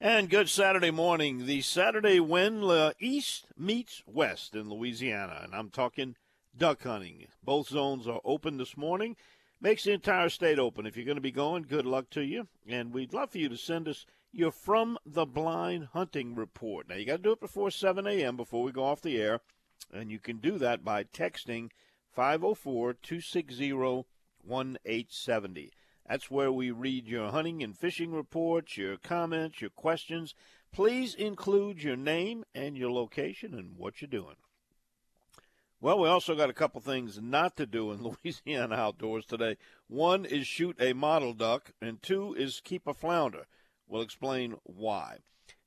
And good Saturday morning. The Saturday when uh, the East meets West in Louisiana. And I'm talking duck hunting. Both zones are open this morning makes the entire state open. If you're going to be going, good luck to you. And we'd love for you to send us your From the Blind hunting report. Now, you got to do it before 7 a.m., before we go off the air. And you can do that by texting 504 260 1870. That's where we read your hunting and fishing reports, your comments, your questions. Please include your name and your location and what you're doing. Well, we also got a couple things not to do in Louisiana outdoors today. One is shoot a mottled duck, and two is keep a flounder. We'll explain why.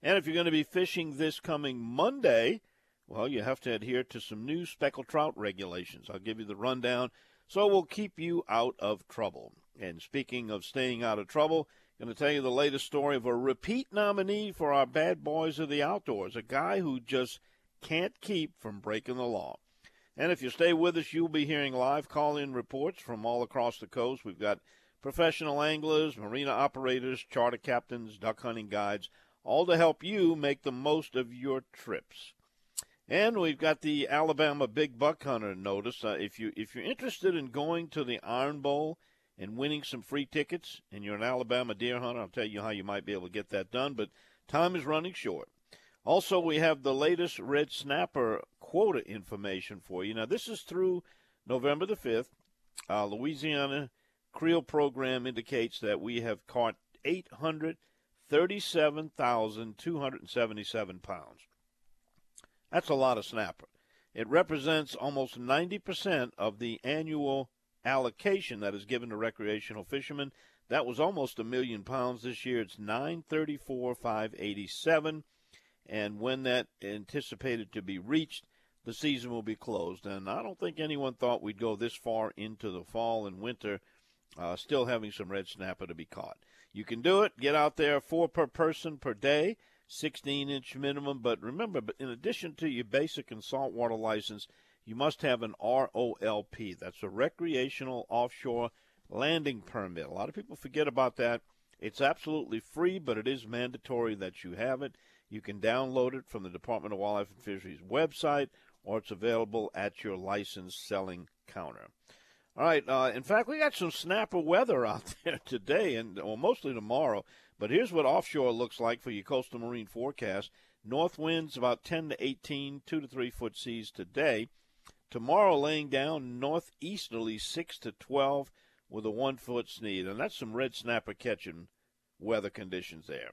And if you're going to be fishing this coming Monday, well, you have to adhere to some new speckled trout regulations. I'll give you the rundown so we'll keep you out of trouble. And speaking of staying out of trouble, going to tell you the latest story of a repeat nominee for our bad boys of the outdoors, a guy who just can't keep from breaking the law. And if you stay with us, you'll be hearing live call in reports from all across the coast. We've got professional anglers, marina operators, charter captains, duck hunting guides, all to help you make the most of your trips. And we've got the Alabama Big Buck Hunter notice. Uh, if you if you're interested in going to the Iron Bowl and winning some free tickets, and you're an Alabama deer hunter, I'll tell you how you might be able to get that done. But time is running short. Also, we have the latest red snapper quota information for you. Now, this is through November the 5th. Uh, Louisiana Creel program indicates that we have caught 837,277 pounds. That's a lot of snapper. It represents almost 90% of the annual allocation that is given to recreational fishermen. That was almost a million pounds this year. It's 934,587 and when that anticipated to be reached, the season will be closed. And I don't think anyone thought we'd go this far into the fall and winter, uh, still having some red snapper to be caught. You can do it. Get out there, four per person per day, 16 inch minimum. But remember, but in addition to your basic and saltwater license, you must have an ROLP. That's a recreational offshore landing permit. A lot of people forget about that. It's absolutely free, but it is mandatory that you have it. You can download it from the Department of Wildlife and Fisheries website, or it's available at your licensed selling counter. All right. Uh, in fact, we got some snapper weather out there today, and well, mostly tomorrow. But here's what offshore looks like for your coastal marine forecast. North winds about 10 to 18, 2 to 3 foot seas today. Tomorrow laying down northeasterly 6 to 12 with a 1 foot sneed. And that's some red snapper catching weather conditions there.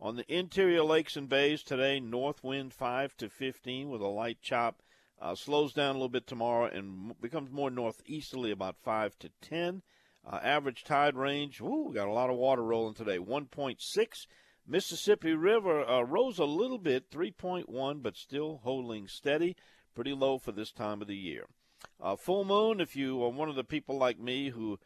On the interior lakes and bays today, north wind 5 to 15 with a light chop. Uh, slows down a little bit tomorrow and becomes more northeasterly about 5 to 10. Uh, average tide range, ooh, got a lot of water rolling today, 1.6. Mississippi River uh, rose a little bit, 3.1, but still holding steady. Pretty low for this time of the year. Uh, full moon, if you are one of the people like me who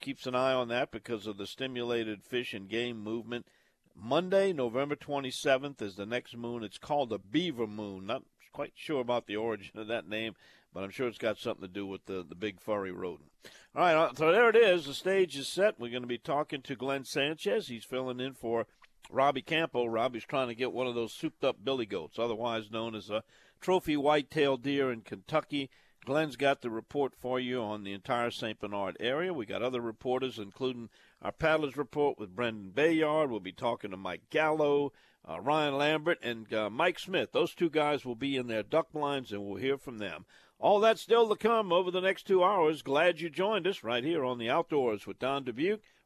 keeps an eye on that because of the stimulated fish and game movement, Monday, November 27th is the next moon. It's called a beaver moon. Not quite sure about the origin of that name, but I'm sure it's got something to do with the, the big furry rodent. All right, uh, so there it is. The stage is set. We're going to be talking to Glenn Sanchez. He's filling in for Robbie Campo. Robbie's trying to get one of those souped up billy goats, otherwise known as a trophy white-tailed deer in Kentucky. Glenn's got the report for you on the entire St. Bernard area. We got other reporters, including our paddlers report with Brendan Bayard. We'll be talking to Mike Gallo, uh, Ryan Lambert, and uh, Mike Smith. Those two guys will be in their duck blinds, and we'll hear from them. All that's still to come over the next two hours. Glad you joined us right here on the Outdoors with Don Dubuc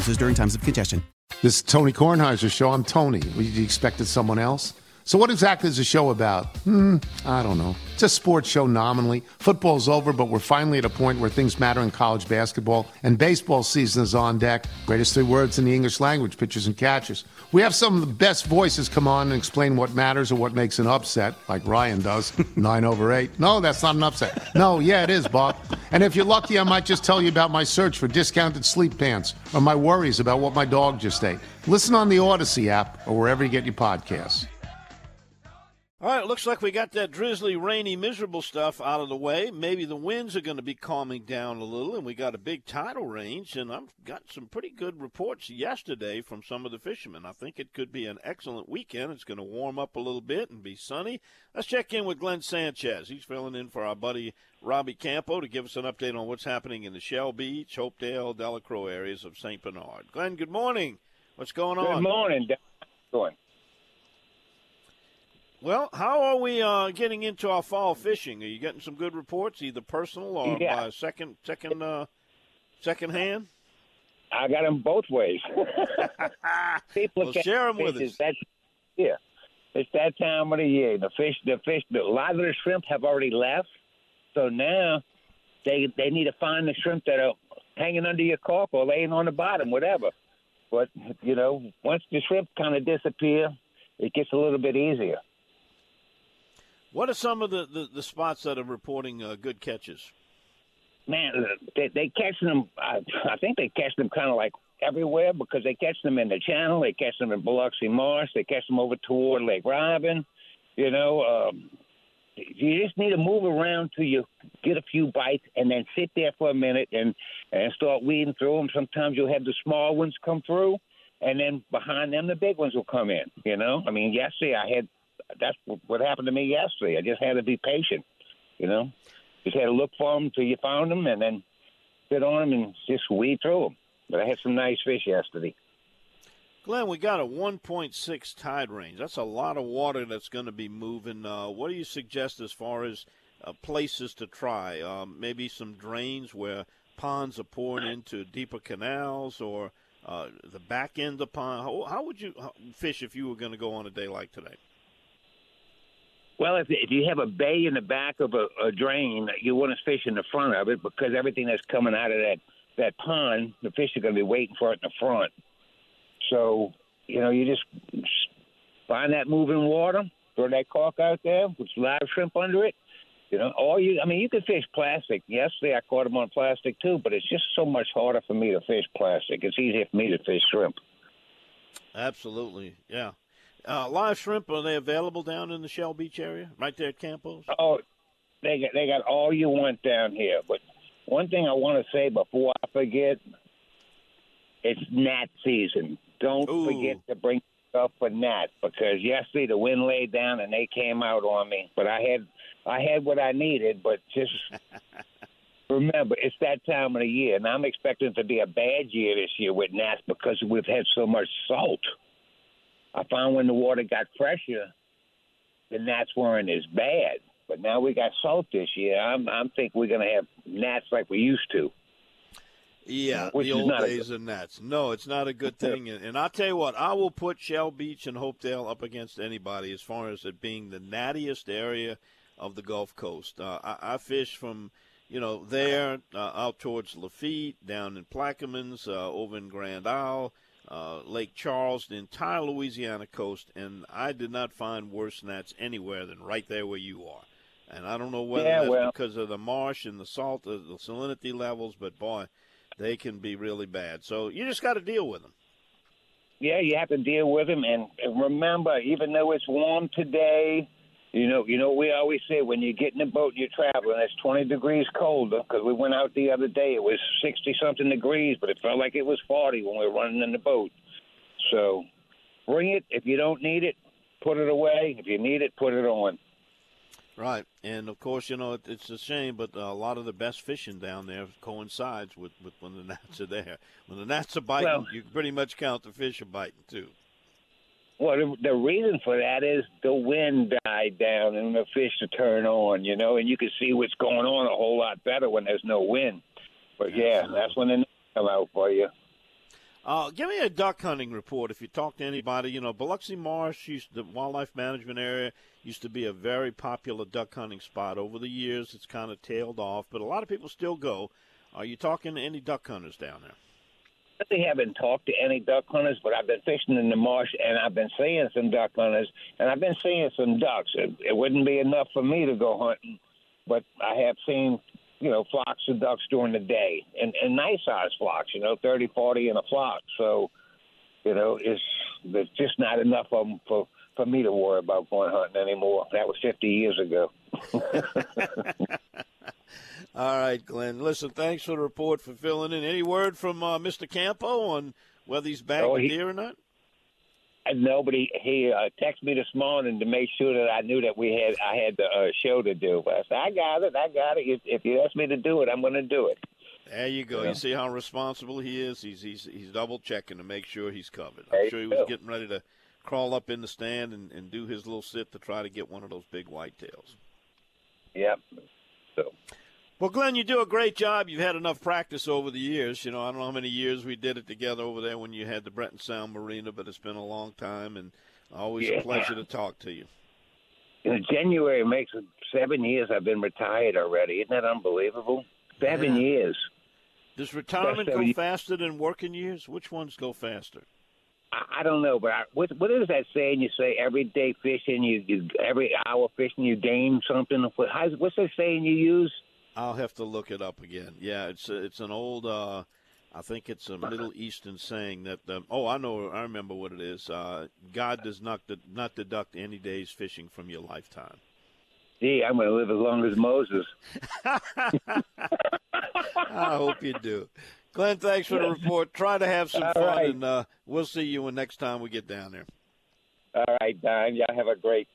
users during times of congestion. This is Tony Kornheiser show. I'm Tony. You expected someone else? So what exactly is the show about? Hmm, I don't know. It's a sports show nominally. Football's over, but we're finally at a point where things matter in college basketball, and baseball season is on deck. Greatest three words in the English language, pitchers and catchers. We have some of the best voices come on and explain what matters or what makes an upset, like Ryan does. Nine over eight. No, that's not an upset. No, yeah, it is, Bob. And if you're lucky, I might just tell you about my search for discounted sleep pants or my worries about what my dog just ate. Listen on the Odyssey app or wherever you get your podcasts. All right, looks like we got that drizzly, rainy, miserable stuff out of the way. Maybe the winds are going to be calming down a little, and we got a big tidal range. And I've got some pretty good reports yesterday from some of the fishermen. I think it could be an excellent weekend. It's going to warm up a little bit and be sunny. Let's check in with Glenn Sanchez. He's filling in for our buddy Robbie Campo to give us an update on what's happening in the Shell Beach, Hopedale, Delacroix areas of St. Bernard. Glenn, good morning. What's going on? Good morning. Dan. Well, how are we uh, getting into our fall fishing? Are you getting some good reports, either personal or Yeah. by second, second, uh, second hand? I got them both ways. People Well, share 'em with us. That, yeah, it's that time of the year. The fish, the fish, the, a lot of the shrimp have already left, so now they they need to find the shrimp that are hanging under your cork or laying on the bottom, whatever. But you know, once the shrimp kind of disappear, it gets a little bit easier. What are some of the, the, the spots that are reporting uh, good catches? man, they they catch them. I, I think they catch them kind of like everywhere because they catch them in the channel, they catch them in Biloxi Marsh, they catch them over toward Lake Robin. You know, um, you just need to move around till you get a few bites, and then sit there for a minute and and start weeding through them. Sometimes you'll have the small ones come through, and then behind them the big ones will come in. You know, I mean, yesterday I had that's what happened to me yesterday. I just had to be patient. You know. Just had to look for them till you found them, and then sit on them and just weed through them. But I had some nice fish yesterday. Glenn, we got a 1.6 tide range. That's a lot of water that's going to be moving. Uh, what do you suggest as far as uh, places to try? Um, maybe some drains where ponds are pouring into deeper canals or uh, the back end of pond. How, how would you fish if you were going to go on a day like today? Well, if, if you have a bay in the back of a, a drain, you want to fish in the front of it because everything that's coming out of that that pond, the fish are going to be waiting for it in the front. So, you know, you just find that moving water, throw that cork out there with live shrimp under it. You know, or you, I mean, you can fish plastic. Yesterday I caught them on plastic too, but it's just so much harder for me to fish plastic. It's easier for me to fish shrimp. Absolutely, yeah. Uh, live shrimp are they available down in the Shell Beach area, right there at Campos? Oh, they got they got all you want down here. But one thing I want to say before I forget, it's gnat season. Don't Ooh. forget to bring stuff for gnats because yesterday the wind laid down and they came out on me. But I had I had what I needed. But just remember, it's that time of the year, and I'm expecting it to be a bad year this year with gnats because we've had so much salt. I found when the water got fresher, the gnats weren't as bad. But now we got salt this year. I'm I'm think we're gonna have gnats like we used to. Yeah, Which the old days of Nets. No, it's not a good thing. And, and I'll tell you what, I will put Shell Beach and Hopedale up against anybody as far as it being the nattiest area of the Gulf Coast. Uh, I, I fish from, you know, there uh, out towards Lafitte, down in Plaquemines, uh, over in Grand Isle, uh, Lake Charles, the entire Louisiana coast, and I did not find worse gnats anywhere than right there where you are. And I don't know whether Yeah, that's well- because of the marsh and the salt, uh, the salinity levels, but boy, they can be really bad. So you just got to deal with them. yeah, you have to deal with them. And and remember, even though it's warm today, you know, you know, we always say when you get in the boat and you're traveling, it's 20 degrees colder. Because we went out the other day, it was 60 something degrees, but it felt like it was 40 when we were running in the boat. So bring it. If you don't need it, put it away. If you need it, put it on. Right, and of course, you know it, it's a shame, but a lot of the best fishing down there coincides with, with when the gnats are there. When the gnats are biting, Well- you pretty much count the fish are biting too. Well, the, the reason for that is the wind died down and the fish to turn on, you know, and you can see what's going on a whole lot better when there's no wind. But yeah, Absolutely. that's when the come out for you. Uh, give me a duck hunting report if you talk to anybody. You know, Biloxi Marsh, used the wildlife management area, used to be a very popular duck hunting spot. Over the years, it's kind of tailed off, but a lot of people still go. Are you talking to any duck hunters down there? Really haven't talked to any duck hunters, but I've been fishing in the marsh and I've been seeing some duck hunters and I've been seeing some ducks. It, it wouldn't be enough for me to go hunting, but I have seen, you know, flocks of ducks during the day and, and nice sized flocks, you know, thirty, forty in a flock. So, you know, it's there's just not enough of them for for me to worry about going hunting anymore. That was 50 years ago. All right, Glenn. Listen, thanks for the report for filling in. Any word from uh, Mr. Campo on whether he's back Oh, he- deer or not? And nobody he uh, texted me this morning to make sure that I knew that we had I had the uh, show to do. But I said I got it, I got it. If, if you ask me to do it, I'm going to do it. There you go. Yeah. You see how responsible he is. He's he's he's double checking to make sure he's covered. I'm you sure he was go. getting ready to crawl up in the stand and, and do his little sit to try to get one of those big whitetails. Yep. So Well, Glenn, you do a great job. You've had enough practice over the years. You know, I don't know how many years we did it together over there when you had the Breton Sound Marina, but it's been a long time, and always a pleasure to talk to you. in January makes it seven years I've been retired already. Isn't that unbelievable? Seven Yeah. years. Does retirement go faster than working years? Which ones go faster? I, I don't know, but I, what what is that saying? You say every day fishing, you, you every hour fishing, you gain something. What, how's, what's that saying you use? I'll have to look it up again. Yeah, it's a, it's an old. Uh, I think it's a Middle Eastern saying that. Um, oh, I know. I remember what it is. Uh, God does not de- not deduct any days fishing from your lifetime. Gee, I'm going to live as long as Moses. I hope you do. Glenn, thanks for the report. Try to have some All fun, right. and uh, we'll see you when next time we get down there. All right, Don. Y'all have a great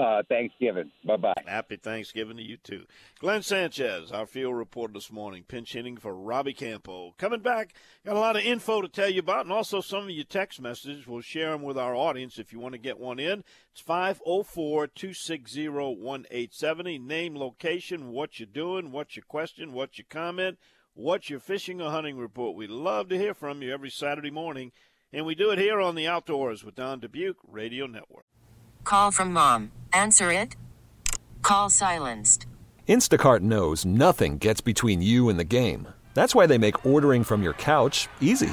uh, Thanksgiving. Bye bye. Happy Thanksgiving to you too. Glenn Sanchez, our field reporter this morning, pinch hitting for Robbie Campo. Coming back, got a lot of info to tell you about, and also some of your text messages. We'll share them with our audience if you want to get one in. It's 504 260 1870. Name, location, what you're doing, what's your question, what's your comment, what's your fishing or hunting report. We love to hear from you every Saturday morning, and we do it here on the Outdoors with Don Dubuc Radio Network. Call from mom. Answer it. Call silenced. Instacart knows nothing gets between you and the game. That's why they make ordering from your couch easy.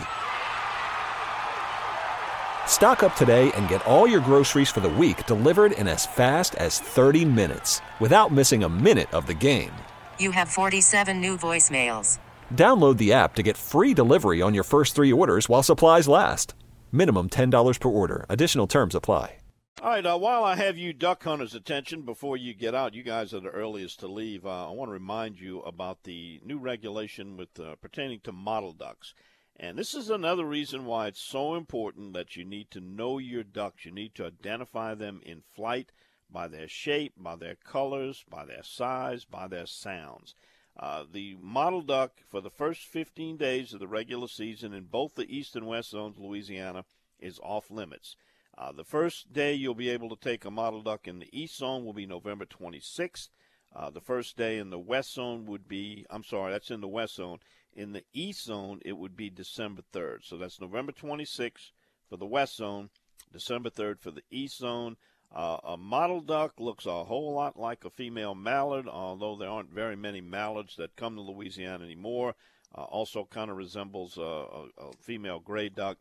Stock up today and get all your groceries for the week delivered in as fast as 30 minutes without missing a minute of the game. You have 47 new voicemails. Download the app to get free delivery on your first three orders while supplies last. Minimum $10 per order. Additional terms apply. All right, uh, while I have you duck hunters' attention before you get out, you guys are the earliest to leave. Uh, I want to remind you about the new regulation with uh, pertaining to mottled ducks. And this is another reason why it's so important that you need to know your ducks. You need to identify them in flight by their shape, by their colors, by their size, by their sounds. Uh, the mottled duck for the first 15 days of the regular season in both the east and west zones of Louisiana is off limits. Uh, the first day you'll be able to take a mottled duck in the east zone will be November 26th. Uh, the first day in the west zone would be, I'm sorry, that's in the west zone. In the east zone, it would be December 3rd. So that's November 26th for the west zone, December 3rd for the east zone. Uh, a mottled duck looks a whole lot like a female mallard, although there aren't very many mallards that come to Louisiana anymore. Uh, also, kind of resembles a, a, a female gray duck.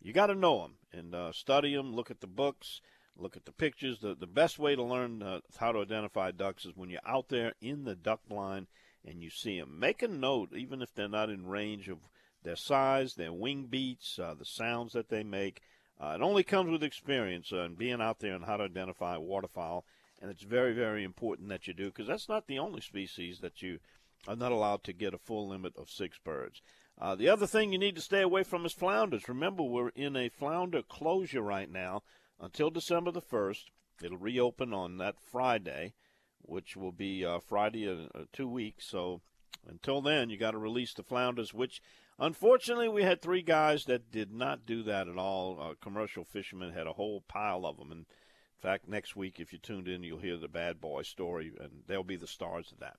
You got to know them and uh, study them, look at the books. look at the pictures. The, the best way to learn uh, how to identify ducks is when you're out there in the duck blind and you see them. Make a note, even if they're not in range of their size, their wing beats, uh, the sounds that they make. Uh, it only comes with experience uh, and being out there and how to identify waterfowl. And it's very, very important that you do because that's not the only species that you are not allowed to get a full limit of six birds. Uh, the other thing you need to stay away from is flounders. Remember, we're in a flounder closure right now until December the 1st. It'll reopen on that Friday, which will be uh, Friday uh, two weeks. So until then, you got to release the flounders, which unfortunately we had three guys that did not do that at all. Uh, commercial fishermen had a whole pile of them. And in fact, next week, if you tuned in, you'll hear the bad boy story, and they'll be the stars of that.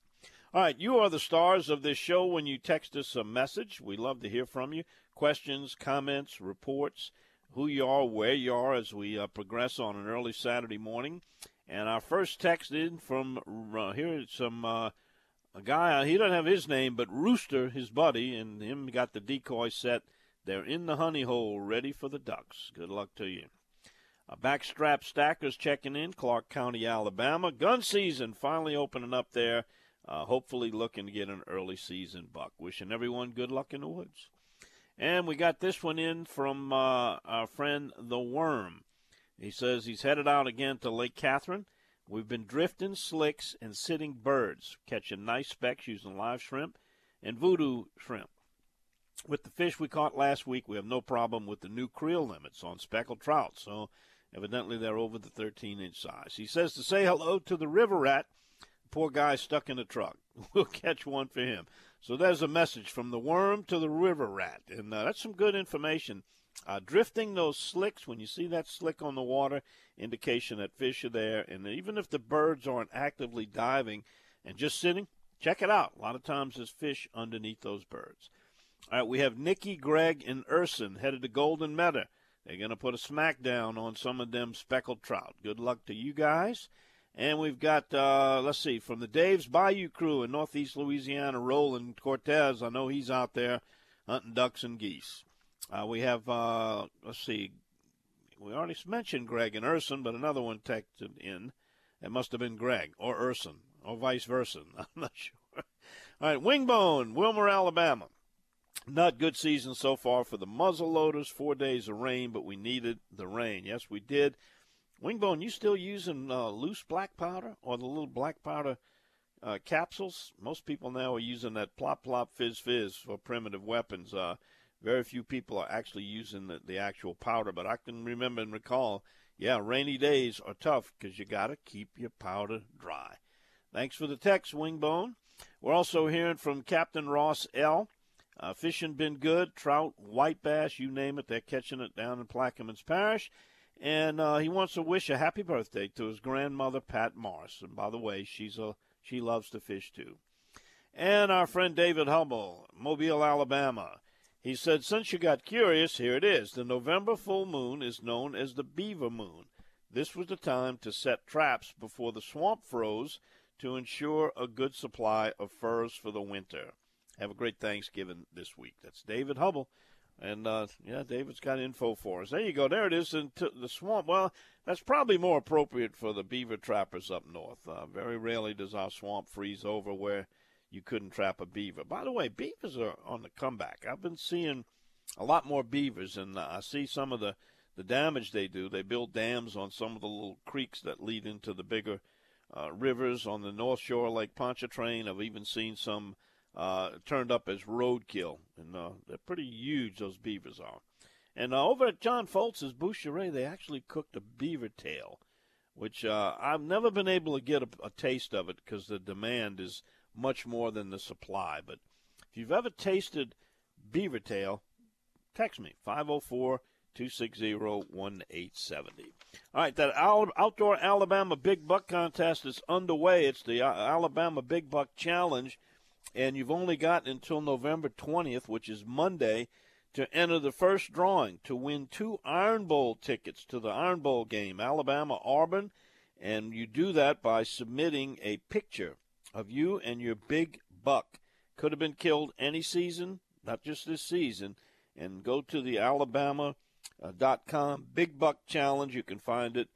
All right, you are the stars of this show when you text us a message. We love to hear from you. Questions, comments, reports who you are, where you are as we uh, progress on an early Saturday morning. And our first text in from uh, here some uh, a guy. Uh, he doesn't have his name, but Rooster, his buddy, and him got the decoy set. They're in the honey hole, ready for the ducks. Good luck to you. A backstrap stackers checking in, Clarke County, Alabama. Gun season finally opening up there. Uh, hopefully, looking to get an early season buck. Wishing everyone good luck in the woods. And we got this one in from uh, our friend The Worm. He says he's headed out again to Lake Catherine. We've been drifting slicks and sitting birds, catching nice specks using live shrimp and voodoo shrimp. With the fish we caught last week, we have no problem with the new creel limits on speckled trout, so evidently they're over the 13 inch size. He says to say hello to the river rat. Poor guy stuck in the truck. We'll catch one for him. So there's a message from the worm to the river rat, and uh, that's some good information. Uh, drifting those slicks, when you see that slick on the water, indication that fish are there. And even if the birds aren't actively diving and just sitting, check it out. A lot of times there's fish underneath those birds. All right, we have Nikki, Greg, and Urson headed to Golden Meadow. They're going to put a smackdown on some of them speckled trout. Good luck to you guys. And we've got, uh, let's see, from the Dave's Bayou crew in northeast Louisiana, Roland Cortez. I know he's out there hunting ducks and geese. Uh, we have, uh, let's see, we already mentioned Greg and Urson, but another one texted in. It must have been Greg or Urson or vice versa. I'm not sure. All right, Wingbone, Wilmer, Alabama. Not good season so far for the muzzle loaders. Four days of rain, but we needed the rain. Yes, we did. Wingbone, you still using uh, loose black powder or the little black powder uh, capsules? Most people now are using that plop plop fizz fizz for primitive weapons. Uh, very few people are actually using the, the actual powder, but I can remember and recall, yeah, rainy days are tough because you got to keep your powder dry. Thanks for the text, Wingbone. We're also hearing from Captain Ross L. Uh, fishing been good, trout, white bass, you name it, they're catching it down in Plaquemines Parish. And uh, he wants to wish a happy birthday to his grandmother, Pat Morris. And by the way, she's a she loves to fish too. And our friend David Hubble, Mobile, Alabama. He said, Since you got curious, here it is. The November full moon is known as the beaver moon. This was the time to set traps before the swamp froze to ensure a good supply of furs for the winter. Have a great Thanksgiving this week. That's David Hubble. And uh, yeah, David's got info for us. There you go. There it is in the swamp. Well, that's probably more appropriate for the beaver trappers up north. Uh, very rarely does our swamp freeze over where you couldn't trap a beaver. By the way, beavers are on the comeback. I've been seeing a lot more beavers, and uh, I see some of the the damage they do. They build dams on some of the little creeks that lead into the bigger uh, rivers on the North Shore, Lake Pontchartrain. I've even seen some uh, turned up as roadkill, and uh, they're pretty huge. Those beavers are. And uh, over at John Foltz's Boucherie, they actually cooked a beaver tail, which uh, I've never been able to get a, a taste of it because the demand is much more than the supply. But if you've ever tasted beaver tail, text me 504 260 1870. All right, that outdoor Alabama Big Buck contest is underway. It's the uh, Alabama Big Buck Challenge and you've only got until November 20th, which is Monday, to enter the first drawing to win two Iron Bowl tickets to the Iron Bowl game, Alabama Auburn. And you do that by submitting a picture of you and your big buck. Could have been killed any season, not just this season. And go to the Alabama.com Big Buck Challenge. You can find it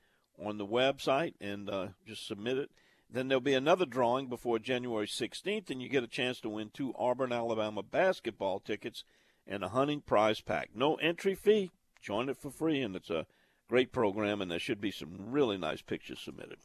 on the website and uh, just submit it. Then there'll be another drawing before January 16th, and you get a chance to win two Auburn, Alabama basketball tickets and a hunting prize pack. No entry fee. Join it for free, and it's a great program, and there should be some really nice pictures submitted.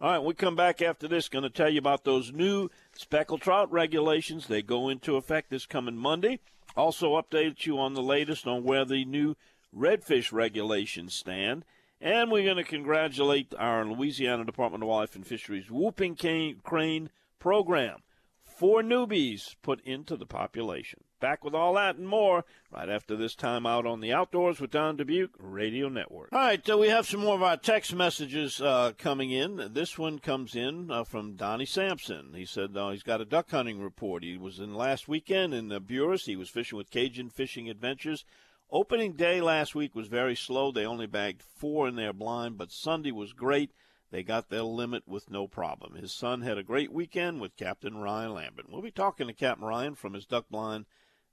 All right, we come back after this. Going to tell you about those new speckled trout regulations. They go into effect this coming Monday. Also, update you on the latest on where the new redfish regulations stand. And we're going to congratulate our Louisiana Department of Wildlife and Fisheries Whooping Crane program. Four newbies put into the population. Back with all that and more right after this time out on the Outdoors with Don Dubuc Radio Network. All right, so we have some more of our text messages uh, coming in. This one comes in uh, from Donnie Sampson. He said uh, he's got a duck hunting report. He was in last weekend in the Buras. He was fishing with Cajun Fishing Adventures. Opening day last week was very slow. They only bagged four in their blind, but Sunday was great. They got their limit with no problem. His son had a great weekend with Captain Ryan Lambert. We'll be talking to Captain Ryan from his duck blind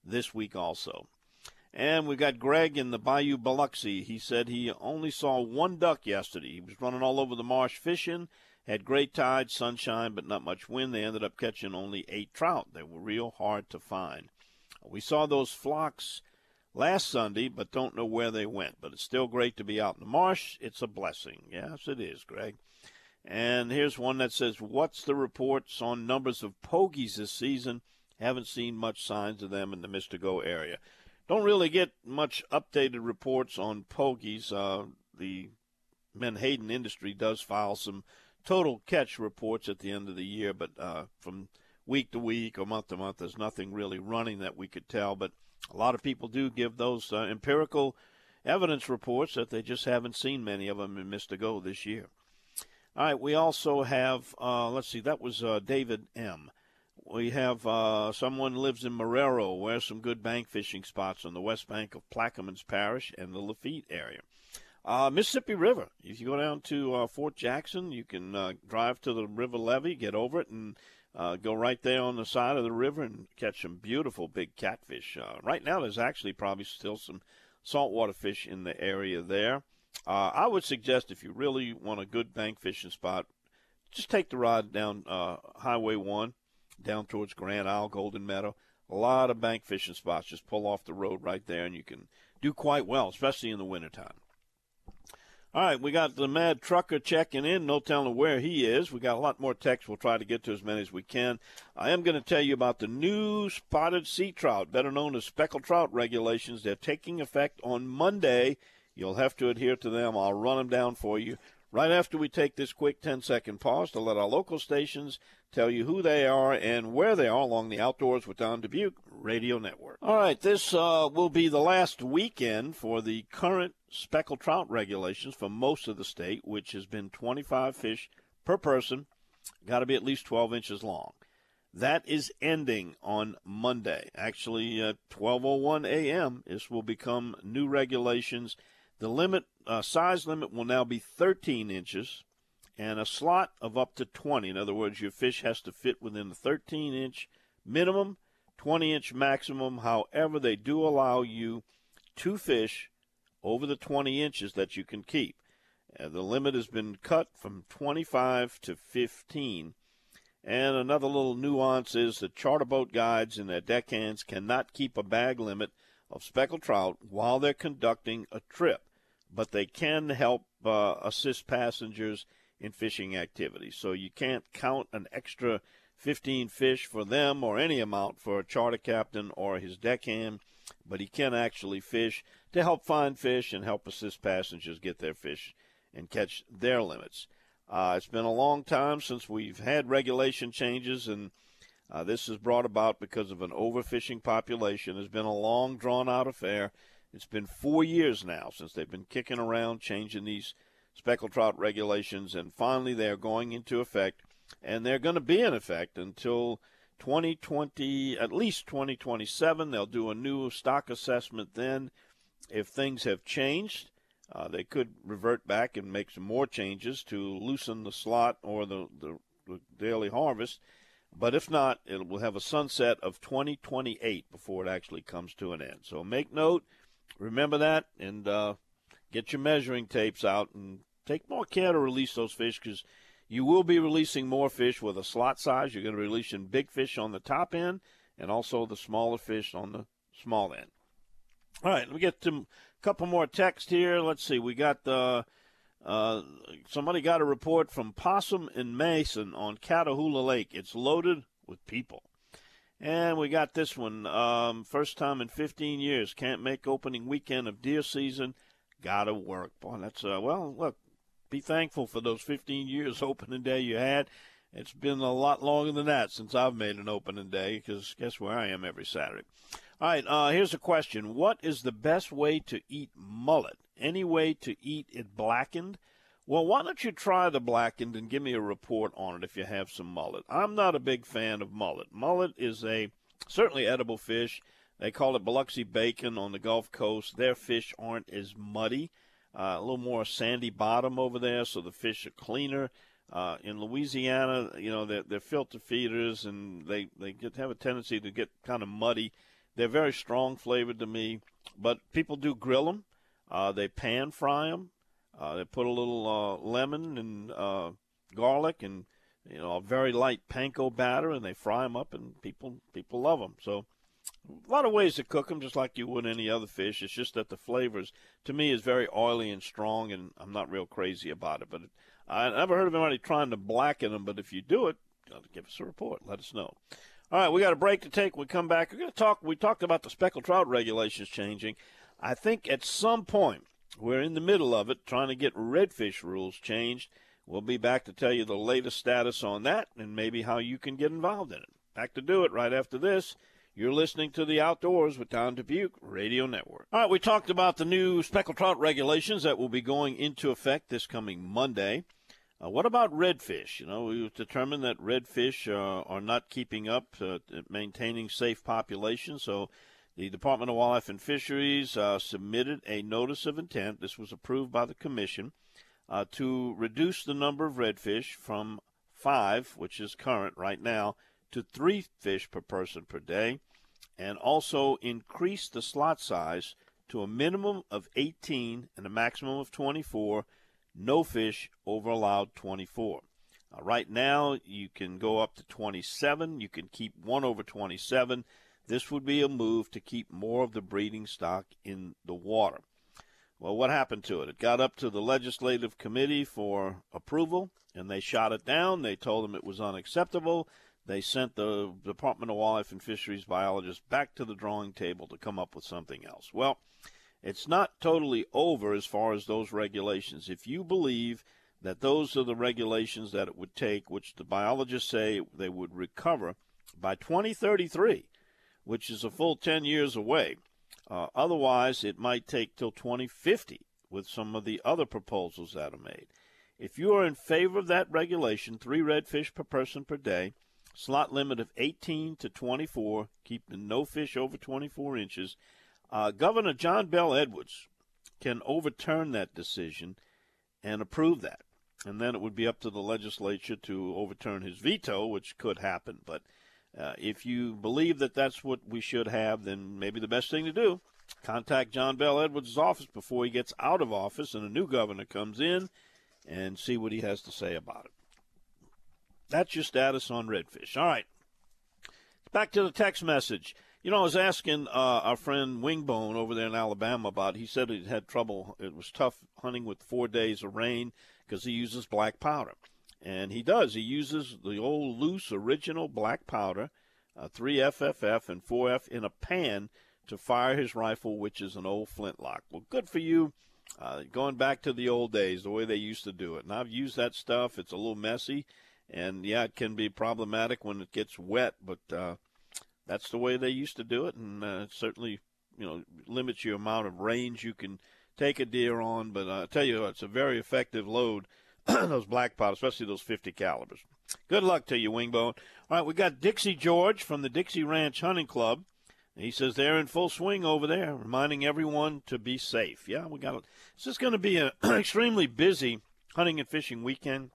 this week also. And we've got Greg in the Bayou Biloxi. He said he only saw one duck yesterday. He was running all over the marsh fishing, had great tide, sunshine, but not much wind. They ended up catching only eight trout. They were real hard to find. We saw those flocks last Sunday, but don't know where they went. But it's still great to be out in the marsh. It's a blessing. Yes, it is, Greg. And here's one that says, What's the reports on numbers of pogies this season? Haven't seen much signs of them in the Mystico area. Don't really get much updated reports on pogies. Uh, the Menhaden industry does file some total catch reports at the end of the year, but uh, from week to week or month to month, there's nothing really running that we could tell. But a lot of people do give those uh, empirical evidence reports that they just haven't seen many of them in Mystico this year. All right, we also have, uh, let's see, that was uh, David M. We have uh, someone lives in Marrero, where some good bank fishing spots on the west bank of Plaquemines Parish and the Lafitte area. Uh, Mississippi River. If you go down to uh, Fort Jackson, you can uh, drive to the river levee, get over it, and uh, go right there on the side of the river and catch some beautiful big catfish. Uh, right now, there's actually probably still some saltwater fish in the area there. I would suggest if you really want a good bank fishing spot, just take the rod down Highway 1 down towards Grand Isle, Golden Meadow. A lot of bank fishing spots. Just pull off the road right there, and you can do quite well, especially in the wintertime. All right, we got the mad trucker checking in. No telling where he is. We got a lot more text. We'll try to get to as many as we can. I am going to tell you about the new spotted sea trout, better known as speckled trout regulations. They're taking effect on Monday. You'll have to adhere to them. I'll run them down for you right after we take this quick 10 second pause to let our local stations tell you who they are and where they are along the Outdoors with Don Dubuc radio network. All right, this uh, will be the last weekend for the current speckled trout regulations for most of the state, which has been 25 fish per person, got to be at least 12 inches long. That is ending on Monday. Actually, at 12:01 a.m. This will become new regulations. The limit uh, size limit will now be 13 inches and a slot of up to 20. In other words, your fish has to fit within the 13 inch minimum, 20 inch maximum. However, they do allow you two fish over the 20 inches that you can keep. Uh, the limit has been cut from 25 to 15. And another little nuance is that charter boat guides and their deckhands cannot keep a bag limit of speckled trout while they're conducting a trip, but they can help uh, assist passengers in fishing activities. So you can't count an extra 15 fish for them or any amount for a charter captain or his deckhand, but he can actually fish to help find fish and help assist passengers get their fish and catch their limits. Uh, it's been a long time since we've had regulation changes, and uh, this is brought about because of an overfishing population. It's been a long, drawn out affair. It's been four years now since they've been kicking around changing these speckled trout regulations, and finally they are going into effect, and they're going to be in effect until 2020, at least 2027. They'll do a new stock assessment then. If things have changed, uh, they could revert back and make some more changes to loosen the slot or the, the, the daily harvest. But if not, it will have a sunset of 2028 before it actually comes to an end. So make note, remember that, and uh, get your measuring tapes out and take more care to release those fish because you will be releasing more fish with a slot size. You're going to be releasing big fish on the top end and also the smaller fish on the small end. All right, let me get to a couple more texts here. Let's see. We got the. Uh, somebody got a report from Possum and Mason on Catahoula Lake. It's loaded with people. And we got this one. Um, first time in 15 years. Can't make opening weekend of deer season. Gotta work. Boy, that's, uh, well, look, be thankful for those 15 years opening day you had. It's been a lot longer than that since I've made an opening day because guess where I am every Saturday. All right, uh, here's a question. What is the best way to eat mullet? Any way to eat it blackened? Well, why don't you try the blackened and give me a report on it if you have some mullet? I'm not a big fan of mullet. Mullet is a certainly edible fish. They call it Biloxi bacon on the Gulf Coast. Their fish aren't as muddy, uh, a little more sandy bottom over there, so the fish are cleaner. Uh, in Louisiana, you know, they're, they're filter feeders and they, they get, have a tendency to get kind of muddy. They're very strong flavored to me, but people do grill them. Uh, they pan fry them. Uh, they put a little uh, lemon and uh, garlic and you know a very light panko batter, and they fry them up, and people people love them. So a lot of ways to cook them, just like you would any other fish. It's just that the flavors, to me, is very oily and strong, and I'm not real crazy about it. But I never heard of anybody trying to blacken them. But if you do it, give us a report. Let us know. All right, we got a break to take. We come back. We're going to talk. We talked about the speckled trout regulations changing. I think at some point we're in the middle of it, trying to get redfish rules changed. We'll be back to tell you the latest status on that and maybe how you can get involved in it. Back to do it right after this. You're listening to the Outdoors with Don Dubuc Radio Network. All right, we talked about the new speckled trout regulations that will be going into effect this coming Monday. Uh, what about redfish? You know, we've determined that redfish uh, are not keeping up, uh, maintaining safe populations. So the Department of Wildlife and Fisheries uh, submitted a notice of intent. This was approved by the Commission uh, to reduce the number of redfish from five, which is current right now, to three fish per person per day, and also increase the slot size to a minimum of 18 and a maximum of 24. No fish over allowed 24. Uh, right now, you can go up to 27. You can keep one over 27. This would be a move to keep more of the breeding stock in the water. Well, what happened to it? It got up to the legislative committee for approval, and they shot it down. They told them it was unacceptable. They sent the Department of Wildlife and Fisheries biologists back to the drawing table to come up with something else. Well, it's not totally over as far as those regulations. If you believe that those are the regulations that it would take, which the biologists say they would recover by 2033, which is a full 10 years away. Uh, otherwise, it might take till 2050 with some of the other proposals that are made. If you are in favor of that regulation, three redfish per person per day, slot limit of 18 to 24, keeping no fish over 24 inches, uh, Governor John Bell Edwards can overturn that decision and approve that. And then it would be up to the legislature to overturn his veto, which could happen. But uh, if you believe that that's what we should have, then maybe the best thing to do contact John Bell Edwards' office before he gets out of office and a new governor comes in and see what he has to say about it. That's your status on redfish. All right. Back to the text message. You know, I was asking uh, our friend Wingbone over there in Alabama about. He said he had trouble. It was tough hunting with four days of rain because he uses black powder. And he does. He uses the old loose original black powder, uh, 3FFF and 4F in a pan to fire his rifle, which is an old flintlock. Well, good for you. Uh, going back to the old days, the way they used to do it. And I've used that stuff. It's a little messy. And yeah, it can be problematic when it gets wet, but uh, that's the way they used to do it. And uh, certainly, you know, limits your amount of range you can take a deer on. But I tell you, it's a very effective load those black powder, especially those 50 calibers. Good luck to you, Wingbone. All right, we got Dixie George from the Dixie Ranch Hunting Club. He says they're in full swing over there, reminding everyone to be safe. Yeah, we got. it. This is going to be an extremely busy hunting and fishing weekend.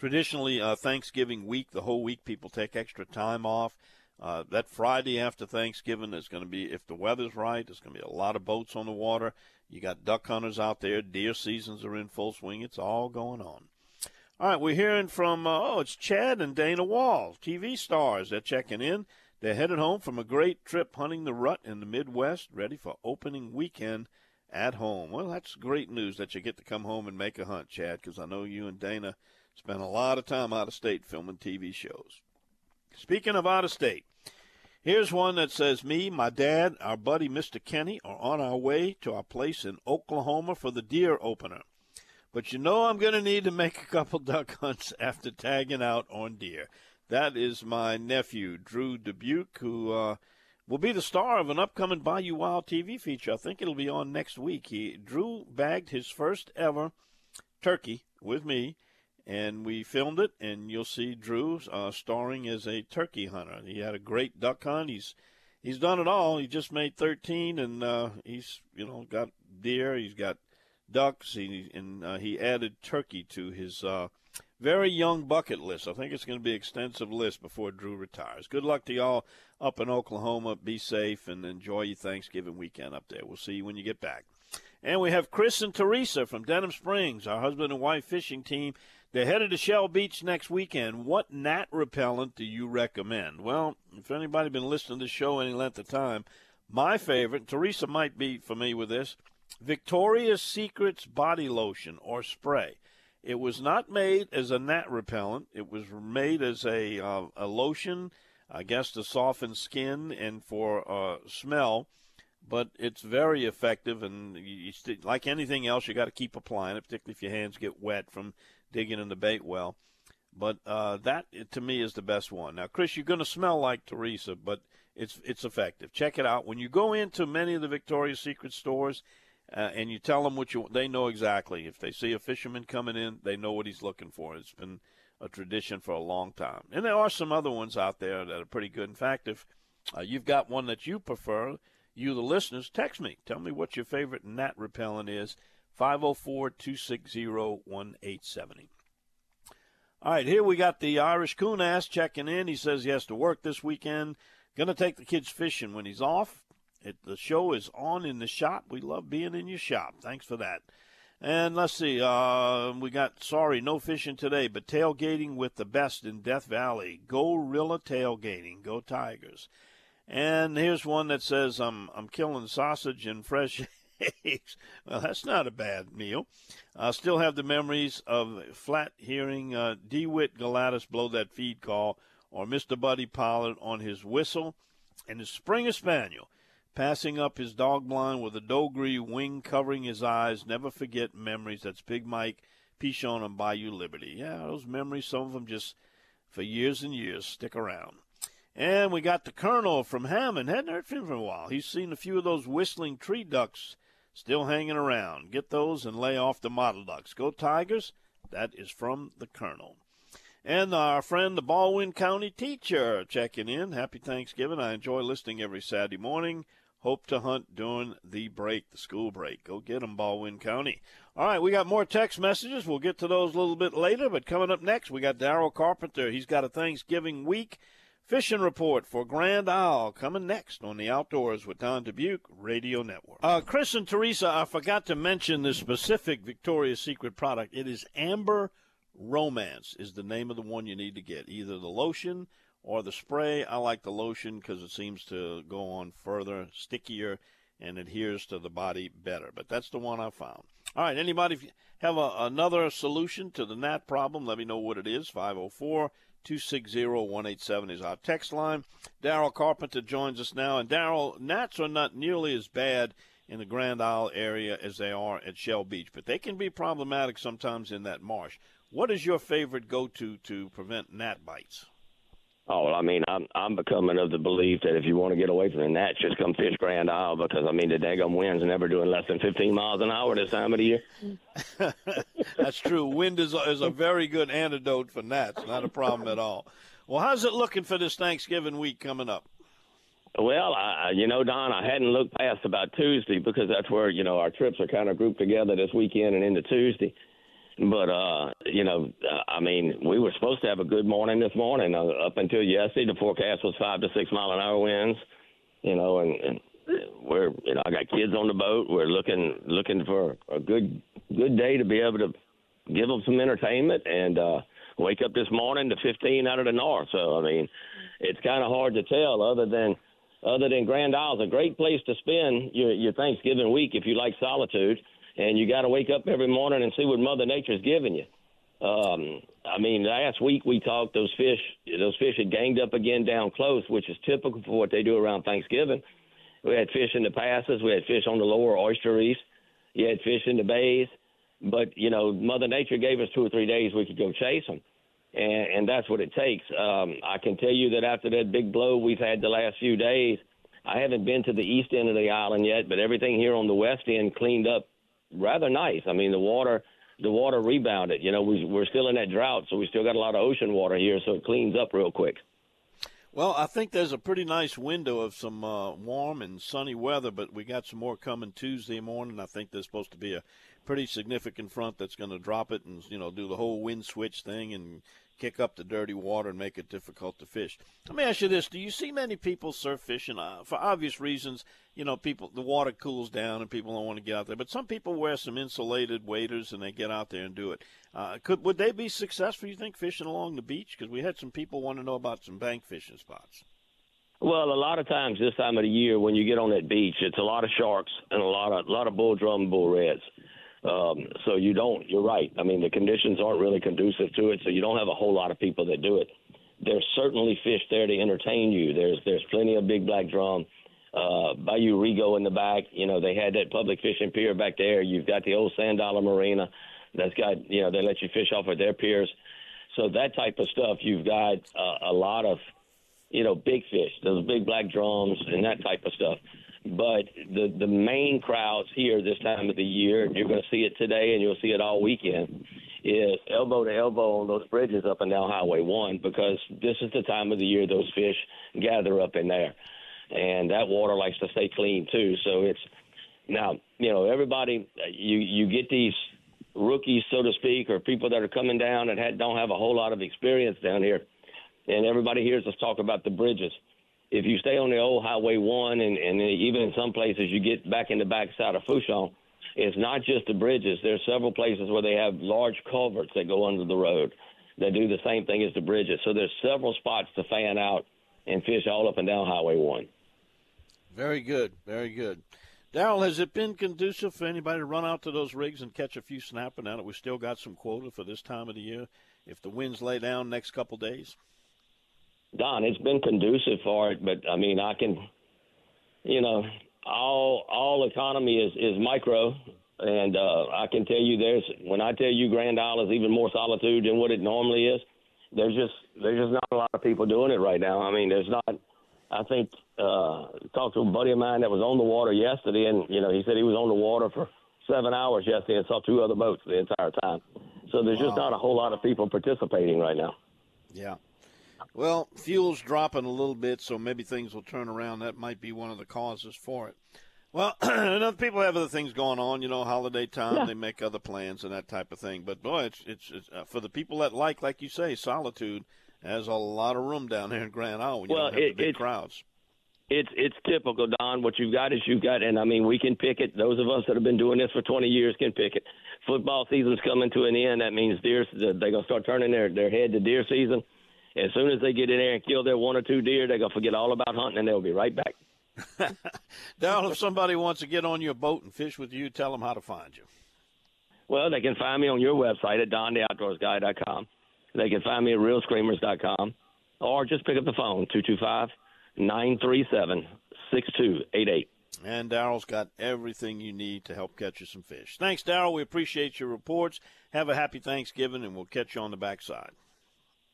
Traditionally, uh, Thanksgiving week, the whole week, people take extra time off. Uh, that Friday after Thanksgiving, is going to be, if the weather's right, there's going to be a lot of boats on the water. You got duck hunters out there. Deer seasons are in full swing. It's all going on. All right, we're hearing from, uh, oh, it's Chad and Dana Wall, TV stars. They're checking in. They're headed home from a great trip hunting the rut in the Midwest, ready for opening weekend at home. Well, that's great news that you get to come home and make a hunt, Chad, because I know you and Dana spend a lot of time out of state filming TV shows. Speaking of out of state, here's one that says Me, my dad, our buddy Mr. Kenny are on our way to our place in Oklahoma for the deer opener. But you know I'm going to need to make a couple duck hunts after tagging out on deer. That is my nephew, Drew Dubuc, who uh, will be the star of an upcoming Bayou Wild TV feature. I think it'll be on next week. He Drew bagged his first ever turkey with me, and we filmed it. And you'll see Drew uh, starring as a turkey hunter. He had a great duck hunt. He's he's done it all. He just made 13, and uh, he's you know got deer. He's got ducks, he, and uh, he added turkey to his uh, very young bucket list. I think it's going to be an extensive list before Drew retires. Good luck to y'all up in Oklahoma. Be safe and enjoy your Thanksgiving weekend up there. We'll see you when you get back. And we have Chris and Teresa from Denham Springs, our husband and wife fishing team. They're headed to Shell Beach next weekend. What gnat repellent do you recommend? Well, if anybody's been listening to the show any length of time, my favorite, Teresa might be familiar with this, Victoria's Secret's body lotion or spray. It was not made as a gnat repellent. It was made as a uh, a lotion, I guess, to soften skin and for uh, smell. But it's very effective, and you, you like anything else, you got to keep applying it, particularly if your hands get wet from digging in the bait well. But uh, that to me is the best one. Now, Chris, you're going to smell like Teresa, but it's it's effective. Check it out when you go into many of the Victoria's Secret stores uh, and you tell them what you they know exactly. If they see a fisherman coming in, they know what he's looking for. It's been a tradition for a long time. And there are some other ones out there that are pretty good. In fact, if uh, you've got one that you prefer, you the listeners, text me. Tell me what your favorite gnat repellent is. 504-260-1870. All right, here we got the Irish coon ass checking in. He says he has to work this weekend. Going to take the kids fishing when he's off. It, the show is on in the shop. We love being in your shop. Thanks for that. And let's see, uh, we got, sorry, no fishing today, but tailgating with the best in Death Valley. Gorilla tailgating. Go Tigers. And here's one that says, I'm, I'm killing sausage and fresh eggs. Well, that's not a bad meal. I still have the memories of flat hearing uh, DeWitt Galatis blow that feed call or Mr. Buddy Pollard on his whistle and his Springer Spaniel passing up his dog blind with a dogri wing covering his eyes. Never forget memories. That's Big Mike Pichon and Bayou Liberty. Yeah, those memories, some of them just for years and years stick around. And we got the Colonel from Hammond. Hadn't heard from him for a while. He's seen a few of those whistling tree ducks still hanging around. Get those and lay off the mottled ducks. Go Tigers. That is from the Colonel. And our friend, the Baldwin County teacher, checking in. Happy Thanksgiving. I enjoy listening every Saturday morning. Hope to hunt during the break, the school break. Go get them, Baldwin County. All right, we got more text messages. We'll get to those a little bit later. But coming up next, we got Daryl Carpenter. He's got a Thanksgiving week fishing report for Grand Isle coming next on the Outdoors with Don Dubuc Radio Network. Uh, Chris and Teresa, I forgot to mention the specific Victoria's Secret product. It is Amber Romance is the name of the one you need to get. Either the lotion or the spray. I like the lotion because it seems to go on further, stickier, and adheres to the body better. But that's the one I found. All right, anybody have a, another solution to the gnat problem? Let me know what it is. 504 260 187 is our text line. Daryl Carpenter joins us now. And Daryl, gnats are not nearly as bad in the Grand Isle area as they are at Shell Beach, but they can be problematic sometimes in that marsh. What is your favorite go to to prevent gnat bites? Oh, well, I mean, I'm I'm becoming of the belief that if you want to get away from the gnats, just come fish Grand Isle because I mean the daggum wind's never doing less than 15 miles an hour this time of the year. That's true. Wind is a, is a very good antidote for gnats. Not a problem at all. Well, how's it looking for this Thanksgiving week coming up? Well, I, you know, Don, I hadn't looked past about Tuesday because that's where you know our trips are kind of grouped together this weekend and into Tuesday But uh, you know, uh, I mean, we were supposed to have a good morning this morning. Uh, up until yesterday, the forecast was five to six mile an hour winds. You know, and, and we're you know I got kids on the boat. We're looking looking for a good good day to be able to give them some entertainment and uh, wake up this morning to 15 out of the north. So I mean, it's kind of hard to tell other than other than Grand Isle's a great place to spend your your Thanksgiving week if you like solitude and you got to wake up every morning and see what Mother Nature's giving you. Um, I mean, last week we talked those fish. Those fish had ganged up again down close, which is typical for what they do around Thanksgiving. We had fish in the passes. We had fish on the lower oyster reefs. You had fish in the bays. But you know, Mother Nature gave us two or three days we could go chase them, and, and that's what it takes. Um, I can tell you that after that big blow we've had the last few days, I haven't been to the east end of the island yet, but everything here on the west end cleaned up rather nice. I mean, the water the water rebounded. You know, we, we're still in that drought, so we still got a lot of ocean water here, so it cleans up real quick. Well, I think there's a pretty nice window of some uh, warm and sunny weather, but we got some more coming Tuesday morning. I think there's supposed to be a pretty significant front that's going to drop it and you know do the whole wind switch thing and kick up the dirty water and make it difficult to fish. Let me ask you this: Do you see many people surf fishing uh, for obvious reasons? You know, people the water cools down and people don't want to get out there. But some people wear some insulated waders and they get out there and do it. Uh, could would they be successful? You think fishing along the beach? Because we had some people want to know about some bank fishing spots. Well, a lot of times this time of the year when you get on that beach, it's a lot of sharks and a lot of a lot of bull drum bull reds. Um, so you don't. You're right. I mean, the conditions aren't really conducive to it, so you don't have a whole lot of people that do it. There's certainly fish there to entertain you. There's there's plenty of big black drum. Uh, Bayou Rigaud in the back. You know, they had that public fishing pier back there. You've got the old Sand Dollar Marina that's got, you know, they let you fish off of their piers. So that type of stuff, you've got uh, a lot of, you know, big fish, those big black drums and that type of stuff. But the the main crowds here this time of the year, and you're going to see it today and you'll see it all weekend, is elbow to elbow on those bridges up and down Highway One because this is the time of the year those fish gather up in there, and that water likes to stay clean too. So it's now you know everybody you you get these rookies so to speak or people that are coming down that had, don't have a whole lot of experience down here, and everybody hears us talk about the bridges if you stay on the old Highway One, and, and even in some places you get back in the backside of Fourchon, it's not just the bridges. There's several places where they have large culverts that go under the road that do the same thing as the bridges. So there's several spots to fan out and fish all up and down Highway One. Very good, very good. Daryl, has it been conducive for anybody to run out to those rigs and catch a few snapping now that we still got some quota for this time of the year? If the winds lay down next couple days. Don, it's been conducive for it, but I mean, I can, you know, all all economy is is micro, and uh, I can tell you, there's when I tell you Grand Isle is even more solitude than what it normally is. There's just there's just not a lot of people doing it right now. I mean, there's not. I think uh, talked to a buddy of mine that was on the water yesterday, and you know, he said he was on the water for seven hours yesterday and saw two other boats the entire time. So there's wow. just not a whole lot of people participating right now. Yeah. Well, fuel's dropping a little bit, so maybe things will turn around. That might be one of the causes for it. Well, other people have other things going on. You know, holiday time, yeah. they make other plans and that type of thing. But boy, it's it's, it's uh, for the people that like, like you say, solitude. There's a lot of room down there in Grand Isle you well, don't have it, the big crowds. It's it's typical, Don. What you've got is you've got, and I mean, we can pick it. Those of us that have been doing this for 20 years can pick it. Football season's coming to an end. That means deer. They're gonna start turning their their head to deer season as soon as they get in there and kill their one or two deer, they're gonna forget all about hunting and they'll be right back. Daryl, if somebody wants to get on your boat and fish with you, tell them how to find you. Well, they can find me on your website at dontheoutdoorsguy.com. They can find me at reelscreamers.com or just pick up the phone, 225 937 6288. And Daryl's got everything you need to help catch you some fish. Thanks, Daryl. We appreciate your reports. Have a happy Thanksgiving, and we'll catch you on the backside.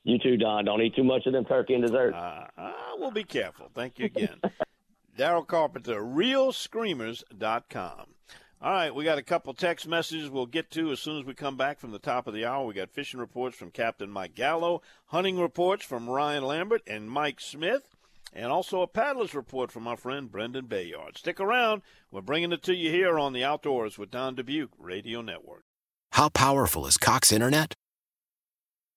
You too, Don. Don't eat too much of them turkey and dessert. Uh, uh, we'll be careful. Thank you again. Daryl Carpenter, reelscreamers.com. All right, we got a couple text messages we'll get to as soon as we come back from the top of the hour. We got fishing reports from Captain Mike Gallo, hunting reports from Ryan Lambert and Mike Smith, and also a paddler's report from our friend Brendan Bayard. Stick around. We're bringing it to you here on the Outdoors with Don Dubuc Radio Network. How powerful is Cox Internet?